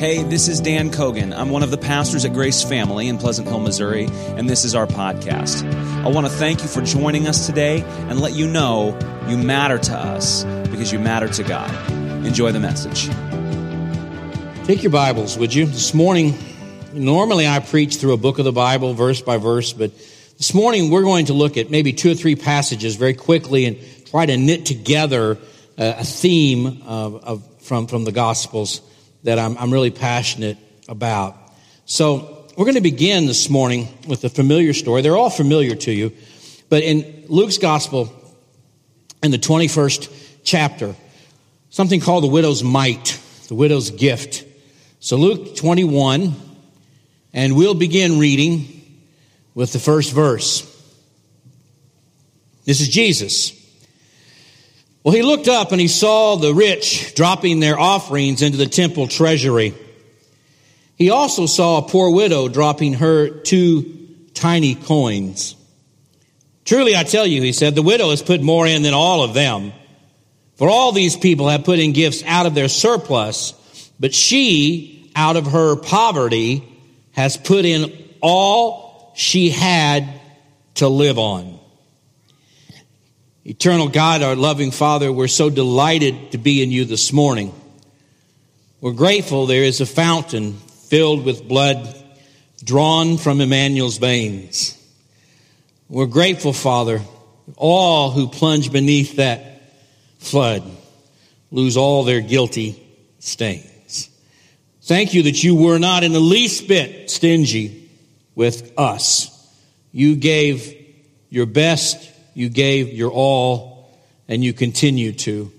Hey, this is Dan Cogan. I'm one of the pastors at Grace Family in Pleasant Hill, Missouri, and this is our podcast. I want to thank you for joining us today and let you know you matter to us because you matter to God. Enjoy the message. Take your Bibles, would you? This morning, normally I preach through a book of the Bible, verse by verse, but this morning we're going to look at maybe two or three passages very quickly and try to knit together uh, a theme of, of, from, from the Gospels that I'm, I'm really passionate about. So we're going to begin this morning with a familiar story. They're all familiar to you, but in Luke's gospel, in the 21st chapter, something called the widow's mite, the widow's gift. So Luke 21, and we'll begin reading with the first verse. This is Jesus. Well, he looked up and he saw the rich dropping their offerings into the temple treasury. He also saw a poor widow dropping her two tiny coins. Truly, I tell you, he said, the widow has put more in than all of them. For all these people have put in gifts out of their surplus, but she, out of her poverty, has put in all she had to live on. Eternal God, our loving Father, we're so delighted to be in you this morning. We're grateful there is a fountain filled with blood drawn from Emmanuel's veins. We're grateful, Father, all who plunge beneath that flood lose all their guilty stains. Thank you that you were not in the least bit stingy with us. You gave your best you gave your all, and you continue to.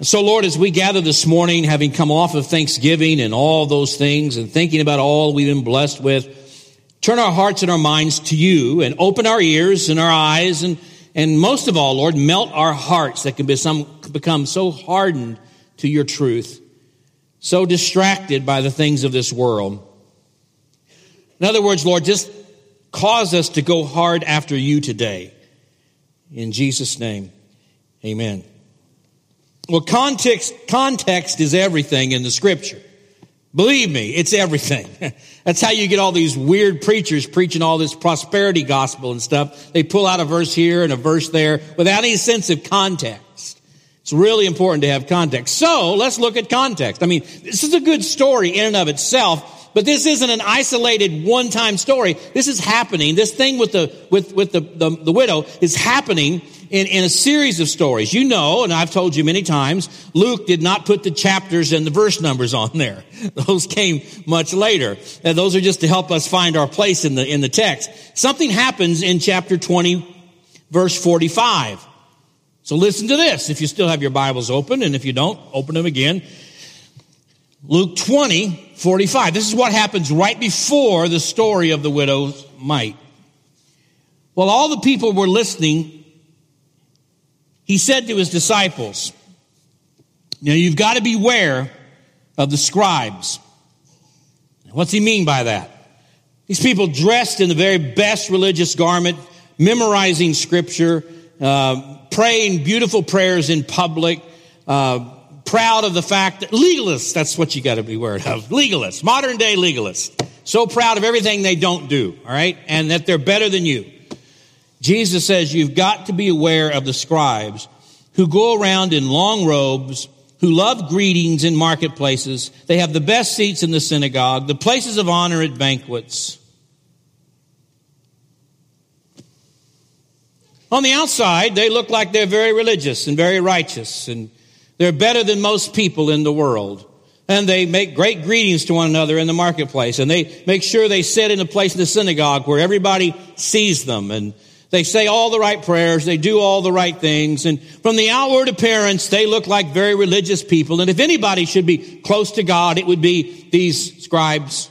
So, Lord, as we gather this morning, having come off of Thanksgiving and all those things and thinking about all we've been blessed with, turn our hearts and our minds to you and open our ears and our eyes and, and most of all, Lord, melt our hearts that can become, become so hardened to your truth, so distracted by the things of this world. In other words, Lord, just cause us to go hard after you today. In Jesus' name, amen. Well, context, context is everything in the scripture. Believe me, it's everything. That's how you get all these weird preachers preaching all this prosperity gospel and stuff. They pull out a verse here and a verse there without any sense of context. It's really important to have context. So let's look at context. I mean, this is a good story in and of itself, but this isn't an isolated one-time story. This is happening. This thing with the, with, with the, the, the widow is happening in, in a series of stories. You know, and I've told you many times, Luke did not put the chapters and the verse numbers on there. Those came much later. And those are just to help us find our place in the, in the text. Something happens in chapter 20, verse 45. So listen to this if you still have your Bibles open, and if you don't, open them again. Luke 20, 45. This is what happens right before the story of the widow's mite. While all the people were listening, he said to his disciples, Now you've got to beware of the scribes. What's he mean by that? These people dressed in the very best religious garment, memorizing scripture, uh, praying beautiful prayers in public, uh, proud of the fact that legalists, that's what you got to be aware of. Legalists, modern day legalists. So proud of everything they don't do, all right? And that they're better than you. Jesus says you've got to be aware of the scribes who go around in long robes, who love greetings in marketplaces. They have the best seats in the synagogue, the places of honor at banquets. On the outside, they look like they're very religious and very righteous and they're better than most people in the world. And they make great greetings to one another in the marketplace. And they make sure they sit in a place in the synagogue where everybody sees them. And they say all the right prayers. They do all the right things. And from the outward appearance, they look like very religious people. And if anybody should be close to God, it would be these scribes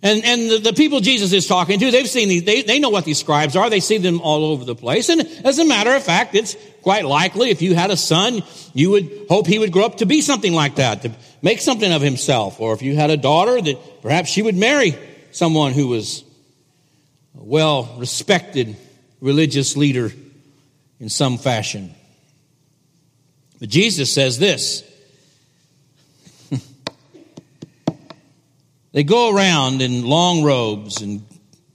and, and the, the, people Jesus is talking to, they've seen these, they, they know what these scribes are. They see them all over the place. And as a matter of fact, it's quite likely if you had a son, you would hope he would grow up to be something like that, to make something of himself. Or if you had a daughter, that perhaps she would marry someone who was a well respected religious leader in some fashion. But Jesus says this They go around in long robes and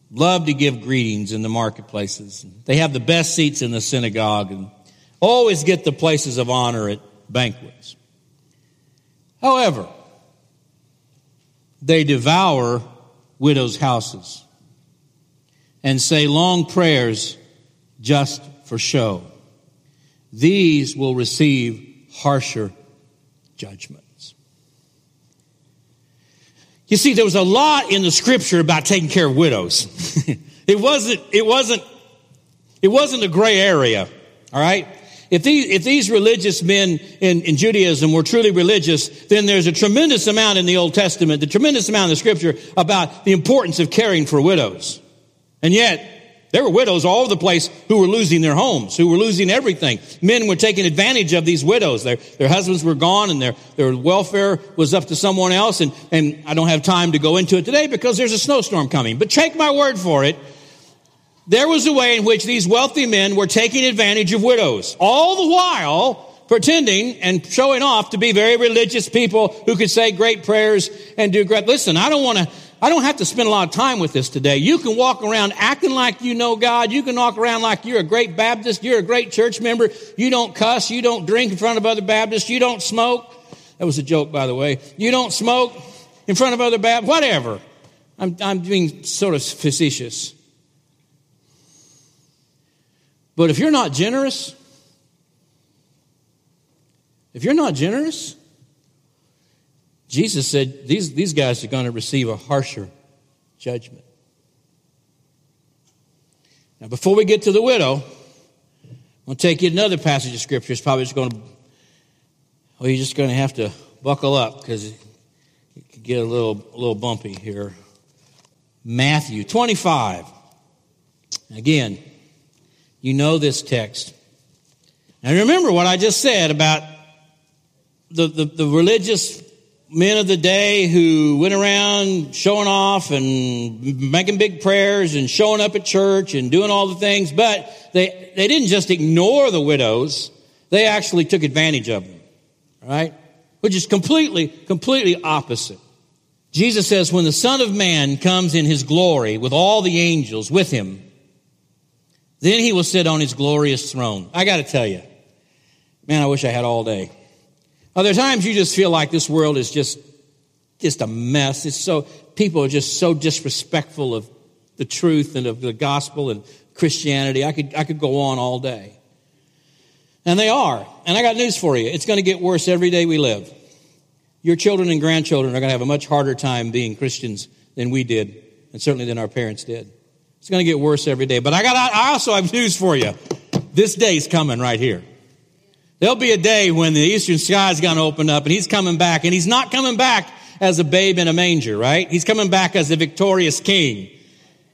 love to give greetings in the marketplaces. They have the best seats in the synagogue and always get the places of honor at banquets. However, they devour widows' houses and say long prayers just for show. These will receive harsher judgments. You see, there was a lot in the scripture about taking care of widows. it wasn't, it wasn't, it wasn't a gray area, all right? If these, if these religious men in, in Judaism were truly religious, then there's a tremendous amount in the Old Testament, the tremendous amount in the scripture about the importance of caring for widows. And yet, there were widows all over the place who were losing their homes, who were losing everything. Men were taking advantage of these widows. Their, their husbands were gone and their, their welfare was up to someone else. And, and I don't have time to go into it today because there's a snowstorm coming. But take my word for it. There was a way in which these wealthy men were taking advantage of widows, all the while pretending and showing off to be very religious people who could say great prayers and do great. Listen, I don't want to, I don't have to spend a lot of time with this today. You can walk around acting like you know God. You can walk around like you're a great Baptist. You're a great church member. You don't cuss. You don't drink in front of other Baptists. You don't smoke. That was a joke, by the way. You don't smoke in front of other Baptists. Whatever. I'm, I'm being sort of facetious. But if you're not generous, if you're not generous, Jesus said these, these guys are going to receive a harsher judgment. Now, before we get to the widow, I'm going to take you another passage of Scripture. It's probably just going to, well, you're just going to have to buckle up because it could get a little, a little bumpy here. Matthew 25. Again, you know this text. Now remember what I just said about the, the, the, religious men of the day who went around showing off and making big prayers and showing up at church and doing all the things, but they, they didn't just ignore the widows, they actually took advantage of them, right? Which is completely, completely opposite. Jesus says, when the Son of Man comes in his glory with all the angels with him, then he will sit on his glorious throne. I got to tell you, man, I wish I had all day. Other times you just feel like this world is just, just a mess. It's so, people are just so disrespectful of the truth and of the gospel and Christianity. I could, I could go on all day. And they are. And I got news for you. It's going to get worse every day we live. Your children and grandchildren are going to have a much harder time being Christians than we did, and certainly than our parents did. It's going to get worse every day. But I got, I also have news for you. This day's coming right here. There'll be a day when the eastern sky is going to open up and he's coming back and he's not coming back as a babe in a manger, right? He's coming back as a victorious king.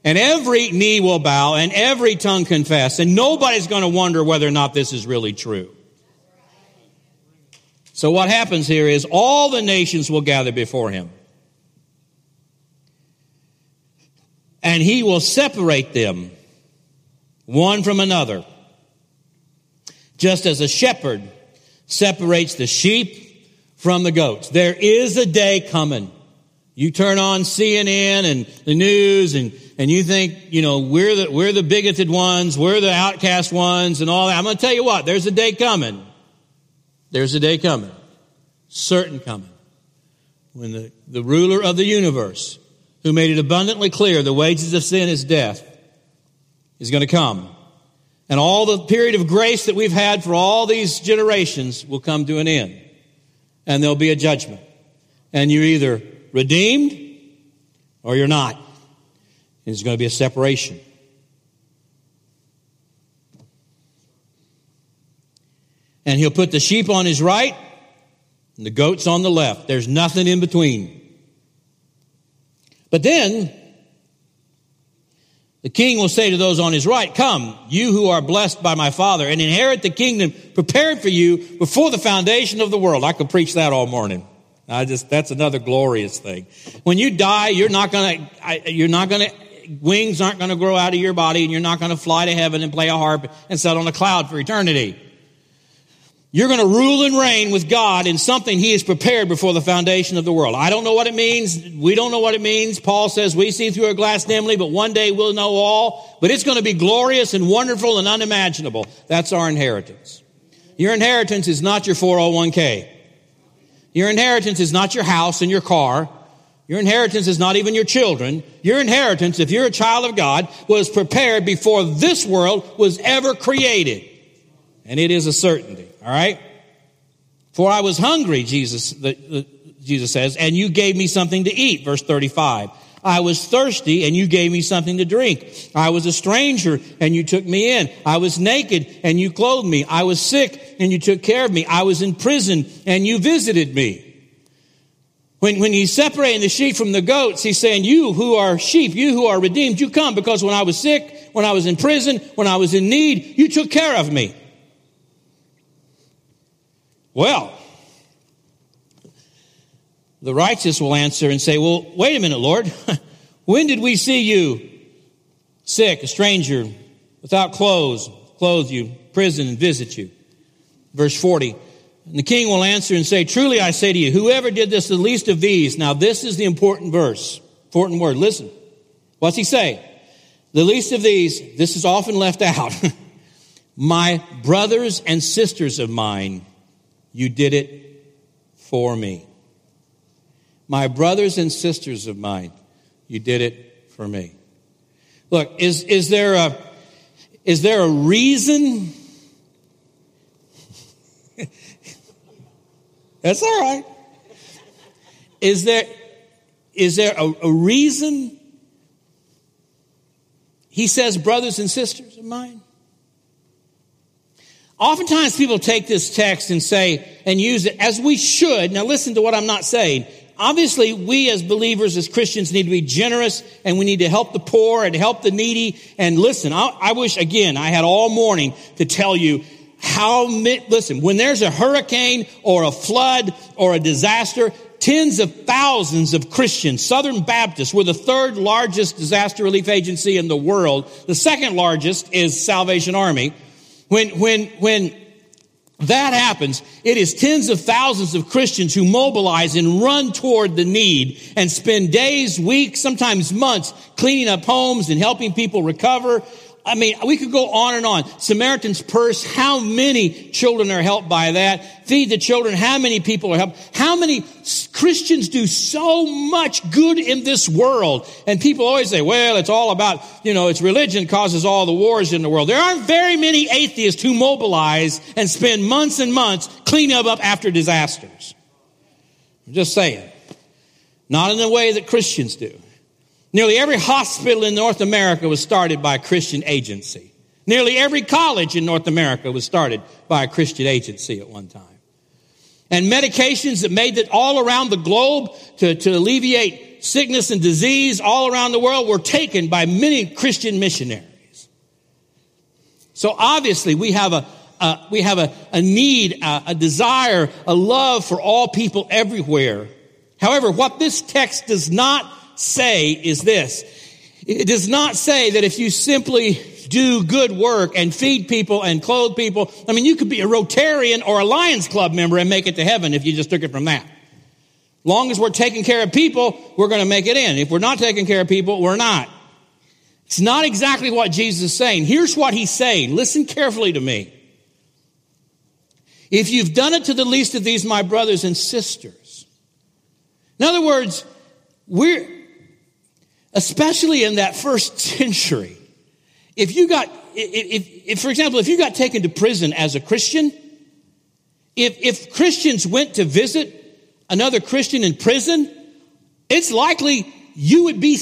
And every knee will bow and every tongue confess and nobody's going to wonder whether or not this is really true. So what happens here is all the nations will gather before him. And he will separate them one from another. Just as a shepherd separates the sheep from the goats. There is a day coming. You turn on CNN and the news and, and you think, you know, we're the, we're the bigoted ones, we're the outcast ones and all that. I'm going to tell you what, there's a day coming. There's a day coming. Certain coming. When the, the ruler of the universe who made it abundantly clear the wages of sin is death, is going to come. And all the period of grace that we've had for all these generations will come to an end. And there'll be a judgment. And you're either redeemed or you're not. And there's going to be a separation. And he'll put the sheep on his right and the goats on the left. There's nothing in between. But then, the king will say to those on his right, Come, you who are blessed by my Father, and inherit the kingdom prepared for you before the foundation of the world. I could preach that all morning. I just, that's another glorious thing. When you die, you're not gonna, you're not gonna, wings aren't gonna grow out of your body, and you're not gonna fly to heaven and play a harp and sit on a cloud for eternity. You're going to rule and reign with God in something He has prepared before the foundation of the world. I don't know what it means. We don't know what it means. Paul says we see through a glass dimly, but one day we'll know all. But it's going to be glorious and wonderful and unimaginable. That's our inheritance. Your inheritance is not your 401k. Your inheritance is not your house and your car. Your inheritance is not even your children. Your inheritance, if you're a child of God, was prepared before this world was ever created. And it is a certainty. All right? For I was hungry, Jesus, the, the, Jesus says, and you gave me something to eat. Verse 35. I was thirsty and you gave me something to drink. I was a stranger and you took me in. I was naked and you clothed me. I was sick and you took care of me. I was in prison and you visited me. When, when he's separating the sheep from the goats, he's saying, you who are sheep, you who are redeemed, you come because when I was sick, when I was in prison, when I was in need, you took care of me. Well, the righteous will answer and say, Well, wait a minute, Lord. when did we see you sick, a stranger, without clothes, clothe you, prison, and visit you? Verse 40. And the king will answer and say, Truly I say to you, whoever did this the least of these, now this is the important verse, important word. Listen. What's he say? The least of these, this is often left out. My brothers and sisters of mine you did it for me. My brothers and sisters of mine, you did it for me. Look, is, is there a, is there a reason? That's all right. Is there, is there a, a reason he says brothers and sisters of mine? Oftentimes people take this text and say, and use it as we should. Now listen to what I'm not saying. Obviously, we as believers, as Christians, need to be generous and we need to help the poor and help the needy. And listen, I, I wish, again, I had all morning to tell you how, listen, when there's a hurricane or a flood or a disaster, tens of thousands of Christians, Southern Baptists, we're the third largest disaster relief agency in the world. The second largest is Salvation Army. When, when, when that happens, it is tens of thousands of Christians who mobilize and run toward the need and spend days, weeks, sometimes months cleaning up homes and helping people recover. I mean, we could go on and on. Samaritan's Purse, how many children are helped by that? Feed the children, how many people are helped? How many Christians do so much good in this world? And people always say, well, it's all about, you know, it's religion causes all the wars in the world. There aren't very many atheists who mobilize and spend months and months cleaning up after disasters. I'm just saying. Not in the way that Christians do. Nearly every hospital in North America was started by a Christian agency. Nearly every college in North America was started by a Christian agency at one time. And medications that made it all around the globe to, to alleviate sickness and disease all around the world were taken by many Christian missionaries. So obviously we have a, uh, we have a, a need, a, a desire, a love for all people everywhere. However, what this text does not say is this. It does not say that if you simply do good work and feed people and clothe people, I mean, you could be a Rotarian or a Lions Club member and make it to heaven if you just took it from that. Long as we're taking care of people, we're going to make it in. If we're not taking care of people, we're not. It's not exactly what Jesus is saying. Here's what he's saying. Listen carefully to me. If you've done it to the least of these, my brothers and sisters. In other words, we're, especially in that first century. If you got, if, if, for example, if you got taken to prison as a Christian, if, if Christians went to visit another Christian in prison, it's likely you would be,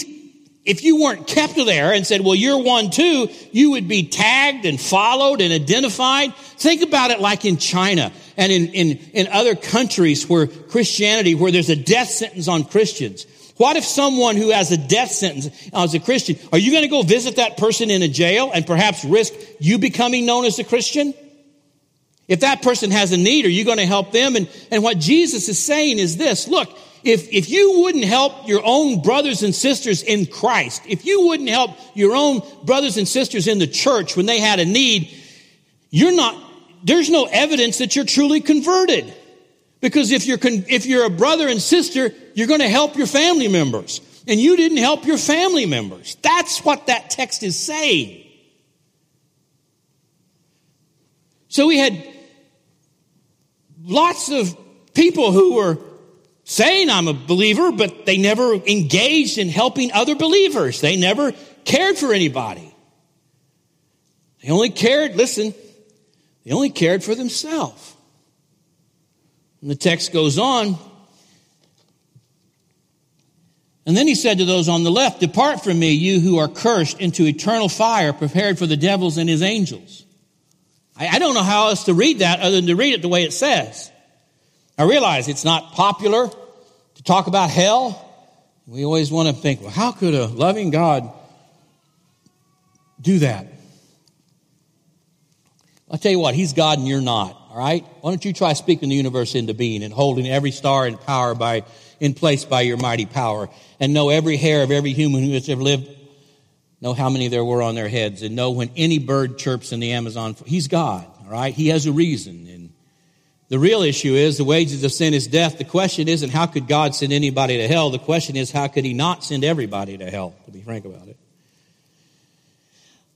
if you weren't kept there and said, well, you're one too, you would be tagged and followed and identified. Think about it like in China and in, in, in other countries where Christianity, where there's a death sentence on Christians. What if someone who has a death sentence uh, as a Christian, are you going to go visit that person in a jail and perhaps risk you becoming known as a Christian? If that person has a need, are you going to help them? And, and what Jesus is saying is this, look, if, if you wouldn't help your own brothers and sisters in Christ, if you wouldn't help your own brothers and sisters in the church when they had a need, you're not, there's no evidence that you're truly converted. Because if you're, if you're a brother and sister, you're going to help your family members. And you didn't help your family members. That's what that text is saying. So we had lots of people who were saying I'm a believer, but they never engaged in helping other believers. They never cared for anybody. They only cared, listen, they only cared for themselves. And the text goes on. And then he said to those on the left, Depart from me, you who are cursed, into eternal fire prepared for the devils and his angels. I, I don't know how else to read that other than to read it the way it says. I realize it's not popular to talk about hell. We always want to think, well, how could a loving God do that? I'll tell you what, He's God and you're not, all right? Why don't you try speaking the universe into being and holding every star in power by, in place by your mighty power and know every hair of every human who has ever lived, know how many there were on their heads and know when any bird chirps in the Amazon. He's God, all right? He has a reason. And the real issue is the wages of sin is death. The question isn't how could God send anybody to hell? The question is how could he not send everybody to hell, to be frank about it.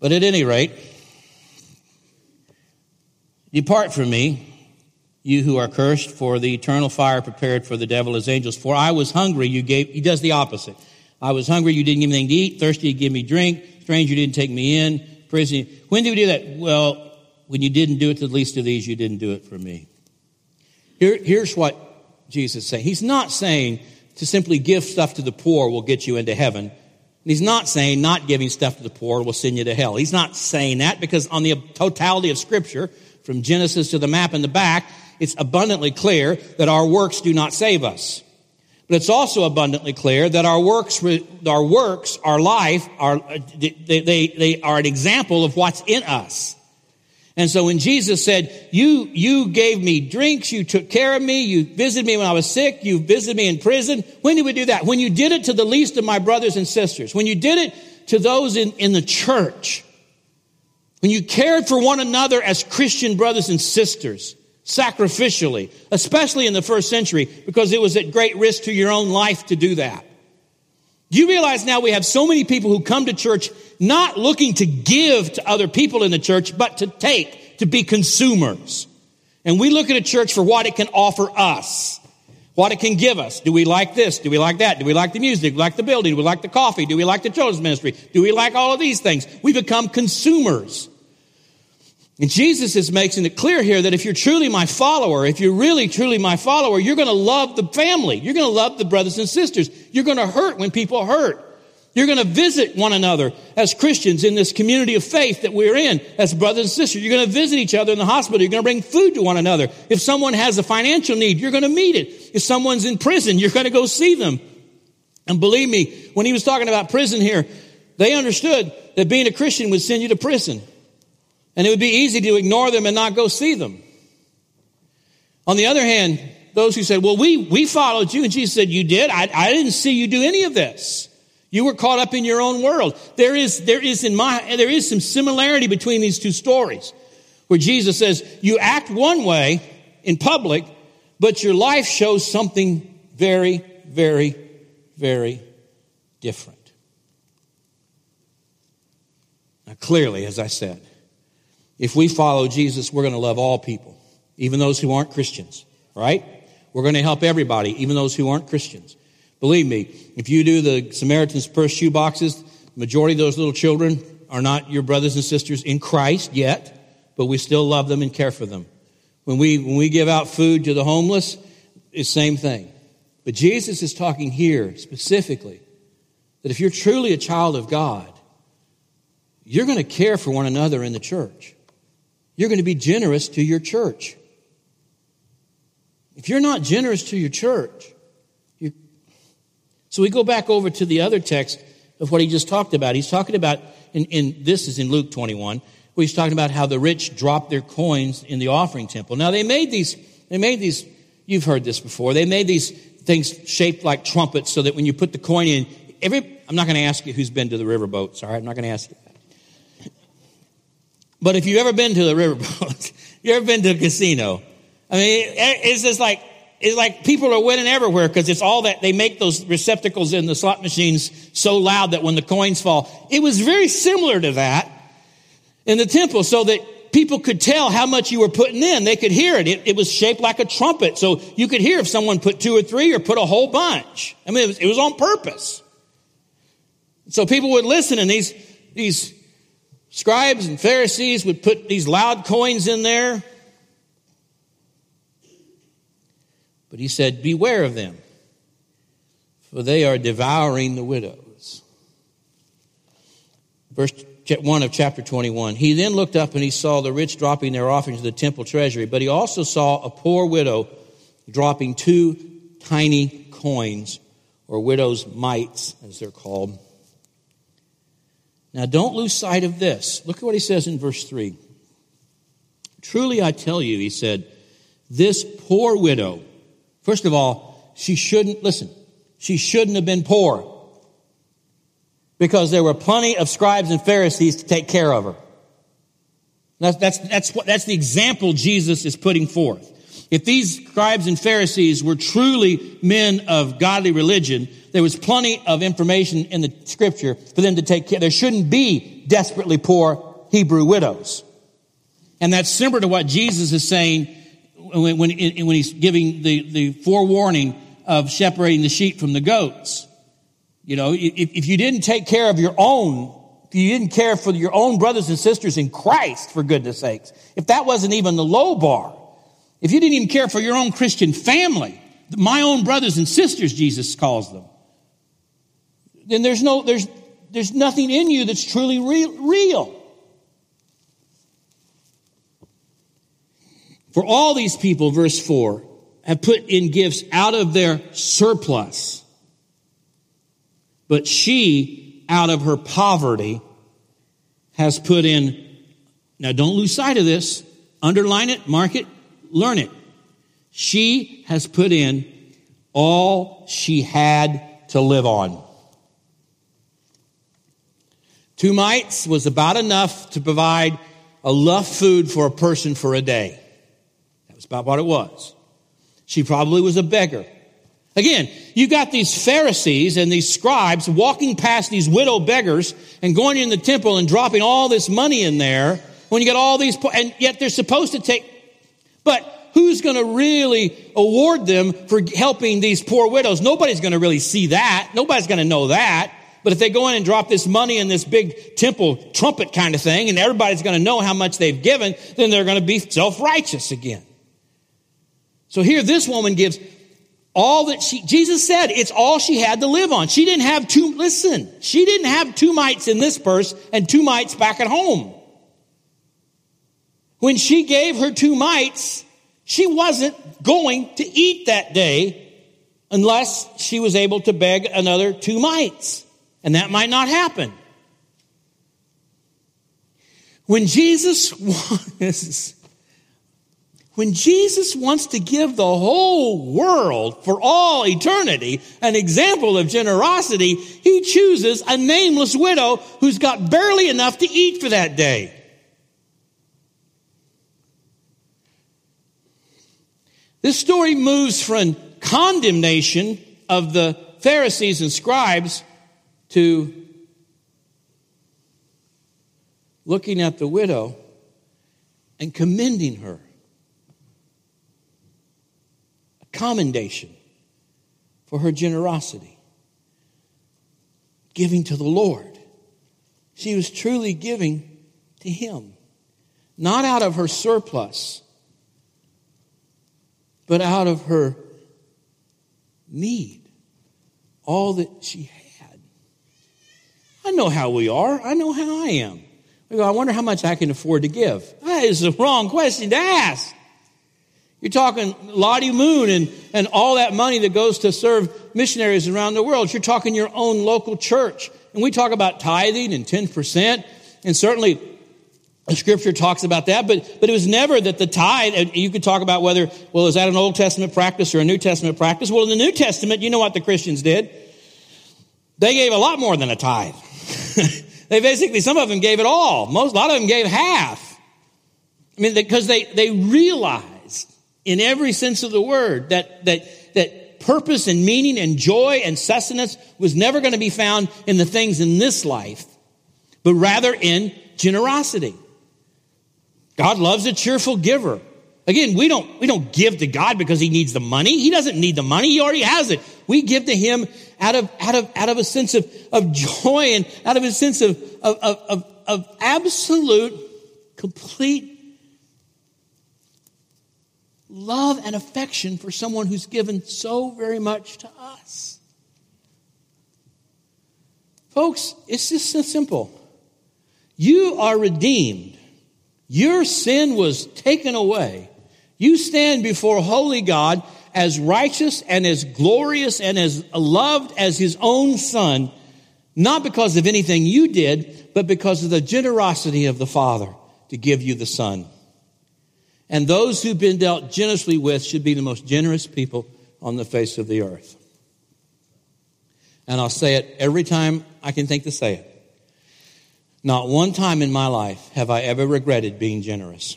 But at any rate, Depart from me, you who are cursed, for the eternal fire prepared for the devil as angels. For I was hungry, you gave, he does the opposite. I was hungry, you didn't give me anything to eat. Thirsty, you give me drink. Stranger, you didn't take me in. Prison. When did we do that? Well, when you didn't do it to the least of these, you didn't do it for me. Here, here's what Jesus is saying. He's not saying to simply give stuff to the poor will get you into heaven. He's not saying not giving stuff to the poor will send you to hell. He's not saying that because on the totality of scripture, from Genesis to the map in the back, it's abundantly clear that our works do not save us. But it's also abundantly clear that our works, our works, our life, are, uh, they, they, they are an example of what's in us. And so when Jesus said, you, you gave me drinks, you took care of me, you visited me when I was sick, you visited me in prison. When did we do that? When you did it to the least of my brothers and sisters. When you did it to those in, in the church. When you cared for one another as Christian brothers and sisters, sacrificially, especially in the first century, because it was at great risk to your own life to do that. Do you realize now we have so many people who come to church not looking to give to other people in the church, but to take, to be consumers. And we look at a church for what it can offer us, what it can give us. Do we like this? Do we like that? Do we like the music? Do we like the building? Do we like the coffee? Do we like the children's ministry? Do we like all of these things? We become consumers. And Jesus is making it clear here that if you're truly my follower, if you're really truly my follower, you're going to love the family. You're going to love the brothers and sisters. You're going to hurt when people hurt. You're going to visit one another as Christians in this community of faith that we're in as brothers and sisters. You're going to visit each other in the hospital. You're going to bring food to one another. If someone has a financial need, you're going to meet it. If someone's in prison, you're going to go see them. And believe me, when he was talking about prison here, they understood that being a Christian would send you to prison. And it would be easy to ignore them and not go see them. On the other hand, those who said, well, we, we followed you. And Jesus said, you did. I, I didn't see you do any of this. You were caught up in your own world. There is, there is in my, there is some similarity between these two stories where Jesus says, you act one way in public, but your life shows something very, very, very different. Now, clearly, as I said, if we follow Jesus, we're going to love all people, even those who aren't Christians, right? We're going to help everybody, even those who aren't Christians. Believe me, if you do the Samaritan's Purse shoe boxes, the majority of those little children are not your brothers and sisters in Christ yet, but we still love them and care for them. When we, when we give out food to the homeless, it's the same thing. But Jesus is talking here specifically that if you're truly a child of God, you're going to care for one another in the church. You're going to be generous to your church. If you're not generous to your church, you so we go back over to the other text of what he just talked about. He's talking about, in, in this is in Luke 21, where he's talking about how the rich dropped their coins in the offering temple. Now they made these, they made these, you've heard this before, they made these things shaped like trumpets so that when you put the coin in, every, I'm not going to ask you who's been to the riverboats, all right? I'm not going to ask you but if you've ever been to the riverboat, You ever been to a casino? I mean, it's just like, it's like people are winning everywhere because it's all that they make those receptacles in the slot machines so loud that when the coins fall. It was very similar to that in the temple so that people could tell how much you were putting in. They could hear it. It, it was shaped like a trumpet. So you could hear if someone put two or three or put a whole bunch. I mean, it was, it was on purpose. So people would listen and these, these scribes and Pharisees would put these loud coins in there But he said, Beware of them, for they are devouring the widows. Verse 1 of chapter 21. He then looked up and he saw the rich dropping their offerings to the temple treasury, but he also saw a poor widow dropping two tiny coins, or widow's mites, as they're called. Now, don't lose sight of this. Look at what he says in verse 3. Truly I tell you, he said, this poor widow First of all, she shouldn't, listen, she shouldn't have been poor because there were plenty of scribes and Pharisees to take care of her. That's, that's, that's, what, that's the example Jesus is putting forth. If these scribes and Pharisees were truly men of godly religion, there was plenty of information in the scripture for them to take care. There shouldn't be desperately poor Hebrew widows. And that's similar to what Jesus is saying when, when, when he's giving the, the forewarning of separating the sheep from the goats. You know, if, if you didn't take care of your own, if you didn't care for your own brothers and sisters in Christ, for goodness sakes, if that wasn't even the low bar, if you didn't even care for your own Christian family, my own brothers and sisters, Jesus calls them, then there's no, there's, there's nothing in you that's truly real. For all these people, verse 4, have put in gifts out of their surplus. But she, out of her poverty, has put in, now don't lose sight of this, underline it, mark it, learn it. She has put in all she had to live on. Two mites was about enough to provide enough food for a person for a day. That was about what it was. She probably was a beggar. Again, you got these Pharisees and these scribes walking past these widow beggars and going in the temple and dropping all this money in there when you got all these, and yet they're supposed to take, but who's going to really award them for helping these poor widows? Nobody's going to really see that. Nobody's going to know that. But if they go in and drop this money in this big temple trumpet kind of thing and everybody's going to know how much they've given, then they're going to be self-righteous again. So here this woman gives all that she, Jesus said it's all she had to live on. She didn't have two, listen, she didn't have two mites in this purse and two mites back at home. When she gave her two mites, she wasn't going to eat that day unless she was able to beg another two mites. And that might not happen. When Jesus, is, when Jesus wants to give the whole world for all eternity an example of generosity, he chooses a nameless widow who's got barely enough to eat for that day. This story moves from condemnation of the Pharisees and scribes to looking at the widow and commending her. A commendation for her generosity, giving to the Lord. She was truly giving to Him, not out of her surplus, but out of her need, all that she had. I know how we are. I know how I am. We go, I wonder how much I can afford to give. That is the wrong question to ask. You're talking Lottie Moon and, and all that money that goes to serve missionaries around the world. You're talking your own local church. And we talk about tithing and 10%. And certainly the scripture talks about that, but, but it was never that the tithe, you could talk about whether, well, is that an Old Testament practice or a New Testament practice? Well, in the New Testament, you know what the Christians did? They gave a lot more than a tithe. they basically, some of them gave it all. Most, a lot of them gave half. I mean, because they, they realized in every sense of the word that, that, that purpose and meaning and joy and sustenance was never going to be found in the things in this life, but rather in generosity. God loves a cheerful giver. Again, we don't, we don't give to God because he needs the money. He doesn't need the money. He already has it. We give to him out of, out of, out of a sense of, of joy and out of a sense of, of, of, of absolute, complete love and affection for someone who's given so very much to us. Folks, it's just so simple. You are redeemed. Your sin was taken away. You stand before holy God as righteous and as glorious and as loved as his own son, not because of anything you did, but because of the generosity of the Father to give you the Son. And those who've been dealt generously with should be the most generous people on the face of the earth. And I'll say it every time I can think to say it. Not one time in my life have I ever regretted being generous.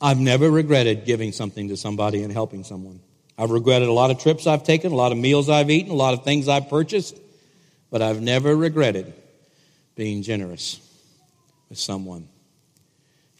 I've never regretted giving something to somebody and helping someone. I've regretted a lot of trips I've taken, a lot of meals I've eaten, a lot of things I've purchased, but I've never regretted being generous with someone.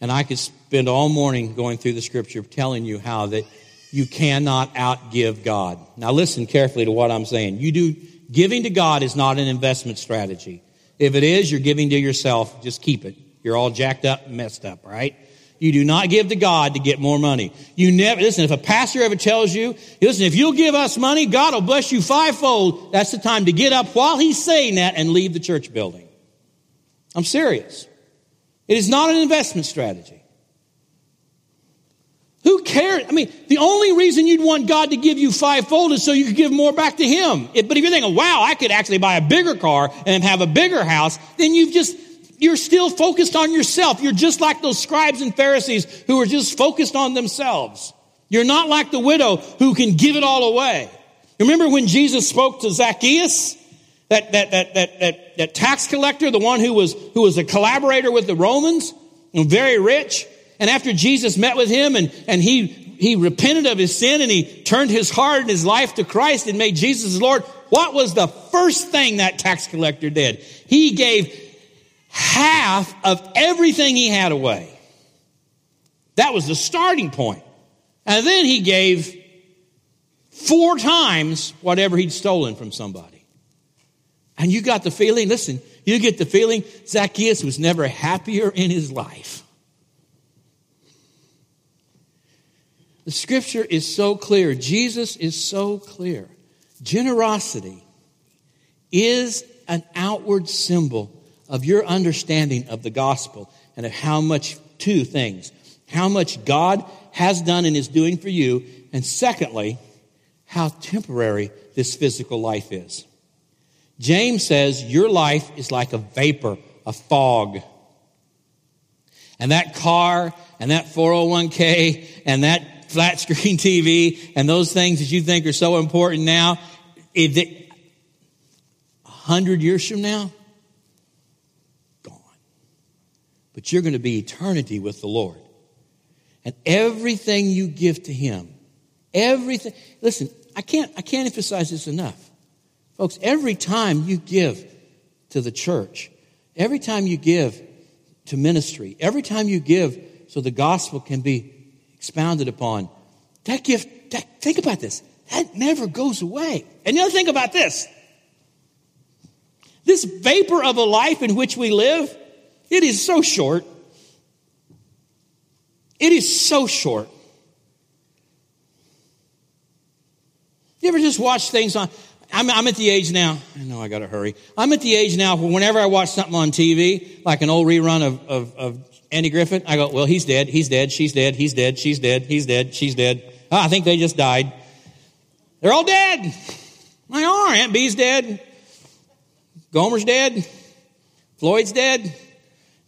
And I could spend all morning going through the scripture telling you how that you cannot outgive God. Now listen carefully to what I'm saying. You do, giving to God is not an investment strategy. If it is, you're giving to yourself, just keep it. You're all jacked up and messed up, right? You do not give to God to get more money. You never, listen, if a pastor ever tells you, listen, if you'll give us money, God will bless you fivefold, that's the time to get up while he's saying that and leave the church building. I'm serious. It is not an investment strategy. Who cares? I mean, the only reason you'd want God to give you fivefold is so you could give more back to Him. But if you're thinking, wow, I could actually buy a bigger car and have a bigger house, then you've just, you're still focused on yourself. You're just like those scribes and Pharisees who are just focused on themselves. You're not like the widow who can give it all away. Remember when Jesus spoke to Zacchaeus? that, that, that, that, that, that tax collector, the one who was, who was a collaborator with the Romans, and very rich. And after Jesus met with him and, and he, he repented of his sin and he turned his heart and his life to Christ and made Jesus his Lord, what was the first thing that tax collector did? He gave half of everything he had away. That was the starting point. And then he gave four times whatever he'd stolen from somebody. And you got the feeling, listen, you get the feeling Zacchaeus was never happier in his life. The scripture is so clear. Jesus is so clear. Generosity is an outward symbol of your understanding of the gospel and of how much, two things, how much God has done and is doing for you, and secondly, how temporary this physical life is. James says your life is like a vapor, a fog. And that car and that 401k and that flat screen TV and those things that you think are so important now, if a hundred years from now, gone. But you're going to be eternity with the Lord. And everything you give to Him, everything, listen, I can't, I can't emphasize this enough. Folks, every time you give to the church, every time you give to ministry, every time you give so the gospel can be expounded upon, that gift, that, think about this, that never goes away. And you know, think about this. This vapor of a life in which we live, it is so short. It is so short. You ever just watch things on, I'm, I'm, at the age now, I know I gotta hurry. I'm at the age now where whenever I watch something on TV, like an old rerun of, of, of Andy Griffith, I go, well, he's dead, he's dead, she's dead, he's dead, she's dead, he's dead, she's dead. Oh, I think they just died. They're all dead. My are. Aunt Bee's dead. Gomer's dead. Floyd's dead.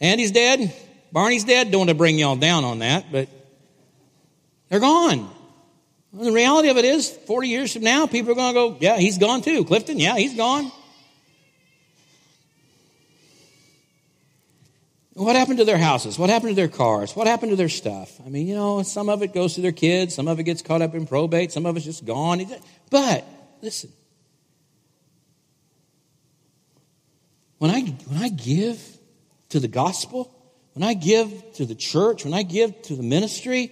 Andy's dead. Barney's dead. Don't want to bring y'all down on that, but they're gone. The reality of it is, 40 years from now, people are going to go, yeah, he's gone too. Clifton, yeah, he's gone. what happened to their houses? What happened to their cars? What happened to their stuff? I mean, you know, some of it goes to their kids, some of it gets caught up in probate, some of it's just gone. But listen, when I when I give to the gospel, when I give to the church, when I give to the ministry,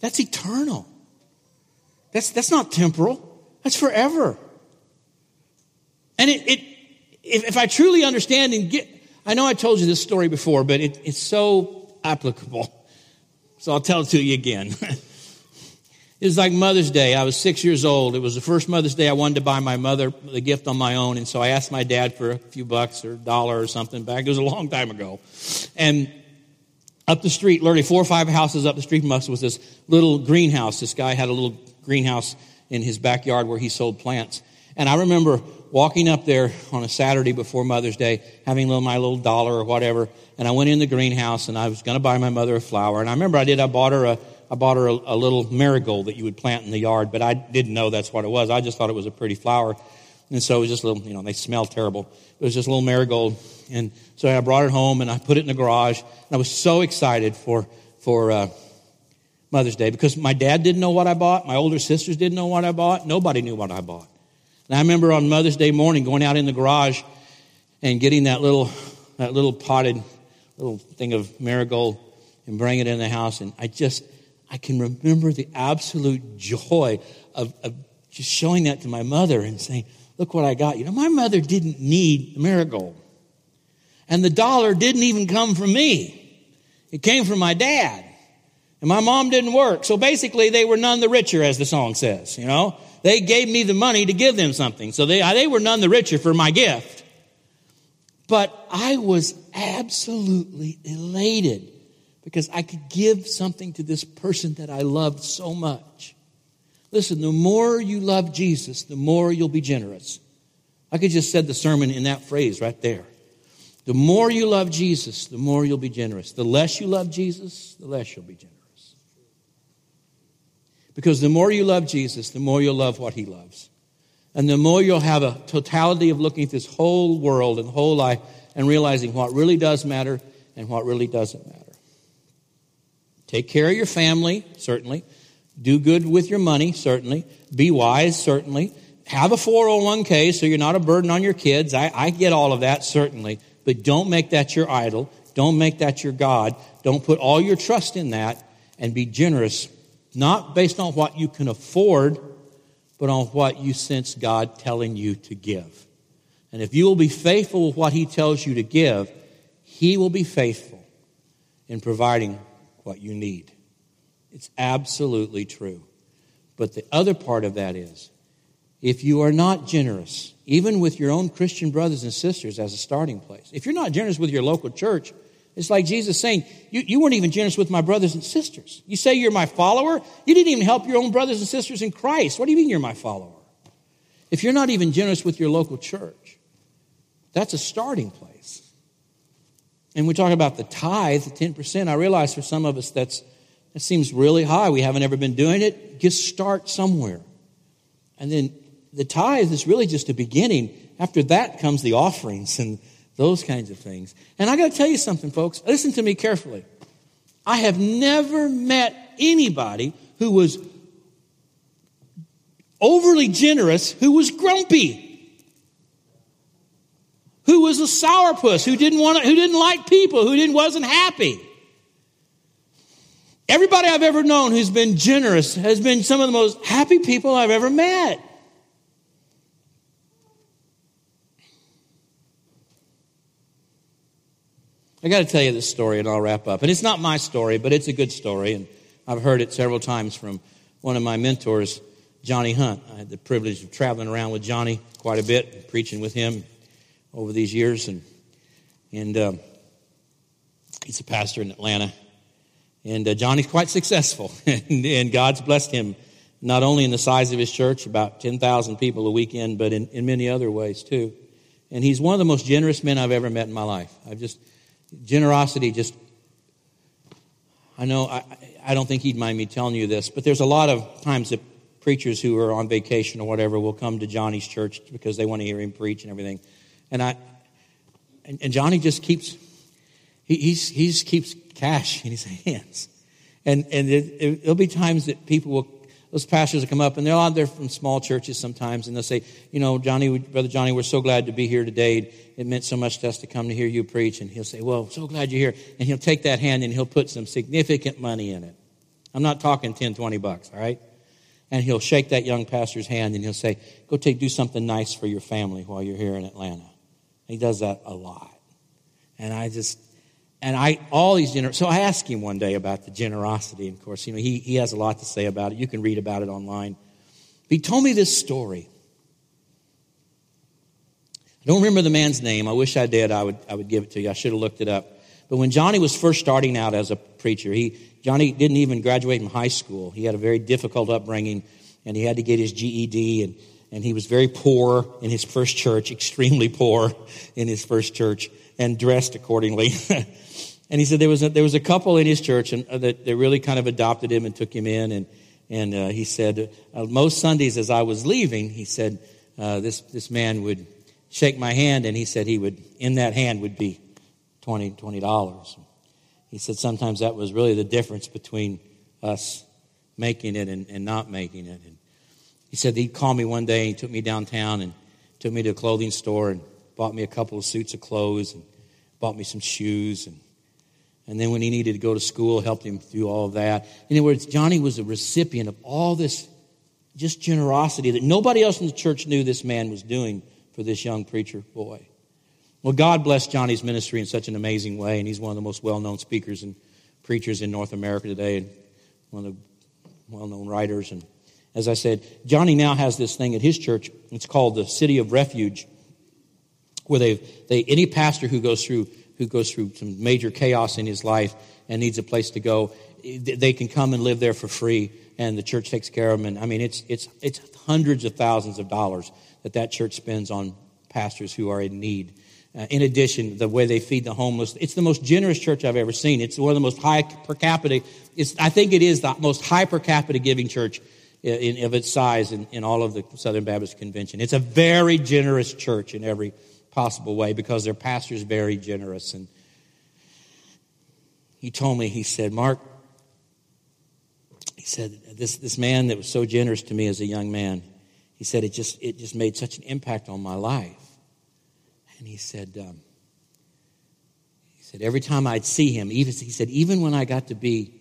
that's eternal. That's that's not temporal. That's forever. And it, it if, if I truly understand and get I know I told you this story before, but it, it's so applicable. So I'll tell it to you again. it was like Mother's Day. I was six years old. It was the first Mother's Day I wanted to buy my mother the gift on my own. And so I asked my dad for a few bucks or a dollar or something back. It was a long time ago. And up the street, literally four or five houses up the street from us was this little greenhouse. This guy had a little greenhouse in his backyard where he sold plants. And I remember walking up there on a Saturday before Mother's Day, having little, my little dollar or whatever, and I went in the greenhouse and I was going to buy my mother a flower. And I remember I did. I bought her a, I bought her a, a, little marigold that you would plant in the yard, but I didn't know that's what it was. I just thought it was a pretty flower. And so it was just a little, you know, they smell terrible. It was just a little marigold. And so I brought it home and I put it in the garage. And I was so excited for, for, uh, Mother's Day because my dad didn't know what I bought. My older sisters didn't know what I bought. Nobody knew what I bought. And I remember on Mother's Day morning going out in the garage and getting that little, that little potted little thing of marigold and bringing it in the house. And I just, I can remember the absolute joy of, of just showing that to my mother and saying, look what I got. You know, my mother didn't need the marigold. And the dollar didn't even come from me. It came from my dad. And my mom didn't work. So basically, they were none the richer, as the song says, you know. They gave me the money to give them something. So they, they were none the richer for my gift. But I was absolutely elated because I could give something to this person that I loved so much. Listen, the more you love Jesus, the more you'll be generous. I could just said the sermon in that phrase right there. The more you love Jesus, the more you'll be generous. The less you love Jesus, the less you'll be generous. Because the more you love Jesus, the more you'll love what he loves. And the more you'll have a totality of looking at this whole world and whole life and realizing what really does matter and what really doesn't matter. Take care of your family, certainly. Do good with your money, certainly. Be wise, certainly. Have a 401k so you're not a burden on your kids. I, I get all of that, certainly. But don't make that your idol. Don't make that your God. Don't put all your trust in that and be generous not based on what you can afford, but on what you sense God telling you to give. And if you will be faithful with what He tells you to give, He will be faithful in providing what you need. It's absolutely true. But the other part of that is if you are not generous, even with your own Christian brothers and sisters as a starting place, if you're not generous with your local church, it's like Jesus saying, you, you weren't even generous with my brothers and sisters. You say you're my follower? You didn't even help your own brothers and sisters in Christ. What do you mean you're my follower? If you're not even generous with your local church, that's a starting place. And we talk about the tithe, the 10%. I realize for some of us that's, that seems really high. We haven't ever been doing it. Just start somewhere. And then the tithe is really just a beginning. After that comes the offerings and those kinds of things. And I got to tell you something, folks. Listen to me carefully. I have never met anybody who was overly generous who was grumpy, who was a sourpuss, who didn't want who didn't like people, who didn't wasn't happy. Everybody I've ever known who's been generous has been some of the most happy people I've ever met. I got to tell you this story and I'll wrap up. And it's not my story, but it's a good story. And I've heard it several times from one of my mentors, Johnny Hunt. I had the privilege of traveling around with Johnny quite a bit, preaching with him over these years. And, and um, he's a pastor in Atlanta. And uh, Johnny's quite successful. and, and, God's blessed him not only in the size of his church, about 10,000 people a weekend, but in, in many other ways too. And he's one of the most generous men I've ever met in my life. I've just generosity just I know I, I don't think he'd mind me telling you this, but there's a lot of times that preachers who are on vacation or whatever will come to Johnny's church because they want to hear him preach and everything. And I and, and Johnny just keeps he, he's, he just keeps cash in his hands. And, and it, there'll be times that people will, those pastors will come up and they're oh, out there from small churches sometimes and they'll say, you know, Johnny, Brother Johnny, we're so glad to be here today. It meant so much to us to come to hear you preach. And he'll say, well, so glad you're here. And he'll take that hand and he'll put some significant money in it. I'm not talking 10, 20 bucks, all right? And he'll shake that young pastor's hand and he'll say, go take, do something nice for your family while you're here in Atlanta. He does that a lot. And I just, and I, all these, gener- so I asked him one day about the generosity. Of course, you know, he, he has a lot to say about it. You can read about it online. He told me this story. I don't remember the man's name. I wish I did. I would, I would give it to you. I should have looked it up. But when Johnny was first starting out as a preacher, he, Johnny didn't even graduate from high school. He had a very difficult upbringing, and he had to get his GED, and, and he was very poor in his first church, extremely poor in his first church, and dressed accordingly. And he said there was a, there was a couple in his church and, uh, that, that really kind of adopted him and took him in. And, and uh, he said, uh, most Sundays as I was leaving, he said, uh, this, this man would shake my hand and he said he would, in that hand would be 20, $20. He said sometimes that was really the difference between us making it and, and not making it. And he said he'd call me one day and he took me downtown and took me to a clothing store and bought me a couple of suits of clothes and bought me some shoes and and then when he needed to go to school, helped him through all of that. In other words, Johnny was a recipient of all this just generosity that nobody else in the church knew this man was doing for this young preacher boy. Well, God blessed Johnny's ministry in such an amazing way, and he's one of the most well known speakers and preachers in North America today, and one of the well known writers. And as I said, Johnny now has this thing at his church. It's called the City of Refuge, where they, they any pastor who goes through who goes through some major chaos in his life and needs a place to go, they can come and live there for free, and the church takes care of them. And I mean, it's it's it's hundreds of thousands of dollars that that church spends on pastors who are in need. Uh, in addition, the way they feed the homeless, it's the most generous church I've ever seen. It's one of the most high per capita. It's, I think it is the most high per capita giving church in, of its size in, in all of the Southern Baptist Convention. It's a very generous church in every possible way because their pastor's very generous. And he told me, he said, Mark, he said, this, this man that was so generous to me as a young man, he said, it just, it just made such an impact on my life. And he said, um, he said, every time I'd see him, even, he said, even when I got to be,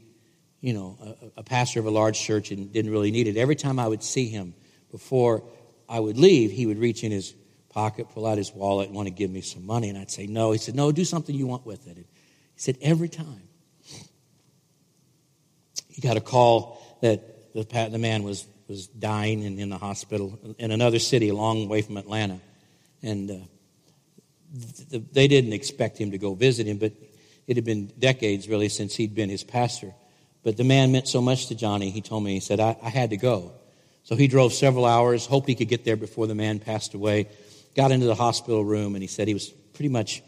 you know, a, a pastor of a large church and didn't really need it, every time I would see him before I would leave, he would reach in his pocket, pull out his wallet, and want to give me some money. And I'd say, no. He said, no, do something you want with it. And he said, every time. He got a call that the, the man was, was dying and in the hospital in another city a long way from Atlanta. And uh, th- they didn't expect him to go visit him, but it had been decades really since he'd been his pastor. But the man meant so much to Johnny, he told me, he said, I, I had to go. So he drove several hours, hoped he could get there before the man passed away got into the hospital room and he said he was pretty much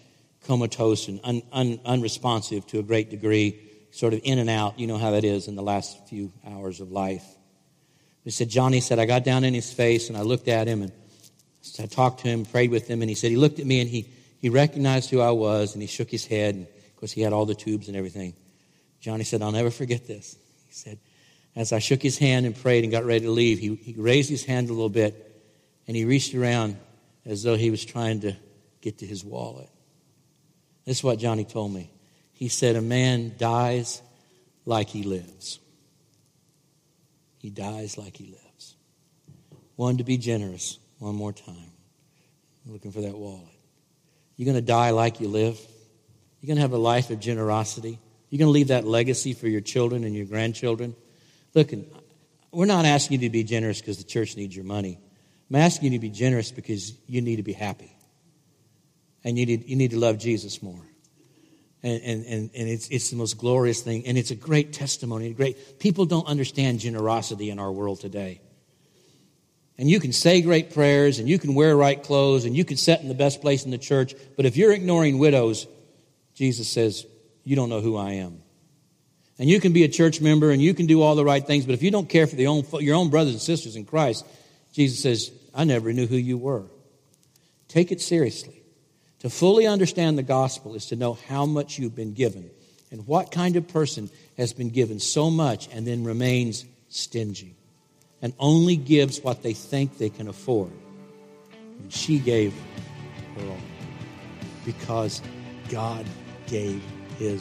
comatose and un, un, unresponsive to a great degree, sort of in and out. You know how that is in the last few hours of life. He said, Johnny said, I got down in his face and I looked at him and I talked to him, prayed with him, and he said, he looked at me and he, he recognized who I was and he shook his head. And of course, he had all the tubes and everything. Johnny said, I'll never forget this. He said, as I shook his hand and prayed and got ready to leave, he, he raised his hand a little bit and he reached around as though he was trying to get to his wallet. This is what Johnny told me. He said, A man dies like he lives. He dies like he lives. One, to be generous one more time. looking for that wallet. You're going to die like you live. You're going to have a life of generosity. You're going to leave that legacy for your children and your grandchildren. Look, we're not asking you to be generous because the church needs your money. I'm asking you to be generous because you need to be happy. And you need, you need to love Jesus more. And, and, and, and it's, it's the most glorious thing. And it's a great testimony. Great. People don't understand generosity in our world today. And you can say great prayers and you can wear right clothes and you can sit in the best place in the church. But if you're ignoring widows, Jesus says, you don't know who I am. And you can be a church member and you can do all the right things, but if you don't care for the own, your own brothers and sisters in Christ, Jesus says, I never knew who you were. Take it seriously. To fully understand the gospel is to know how much you've been given and what kind of person has been given so much and then remains stingy and only gives what they think they can afford. And she gave her all because God gave all.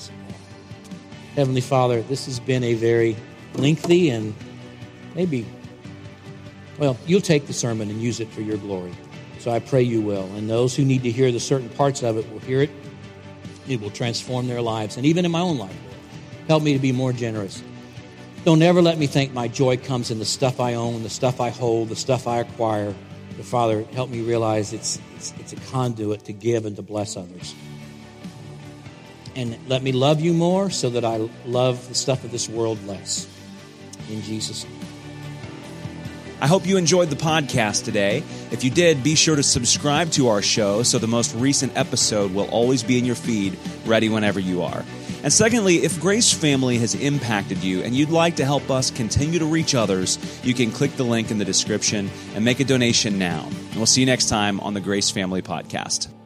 Heavenly Father, this has been a very lengthy and maybe, well, you'll take the sermon and use it for your glory. So I pray you will. And those who need to hear the certain parts of it will hear it. It will transform their lives. And even in my own life, help me to be more generous. Don't ever let me think my joy comes in the stuff I own, the stuff I hold, the stuff I acquire. But Father, help me realize it's, it's, it's a conduit to give and to bless others. And let me love you more so that I love the stuff of this world less. In Jesus' name. I hope you enjoyed the podcast today. If you did, be sure to subscribe to our show so the most recent episode will always be in your feed, ready whenever you are. And secondly, if Grace Family has impacted you and you'd like to help us continue to reach others, you can click the link in the description and make a donation now. And we'll see you next time on the Grace Family Podcast.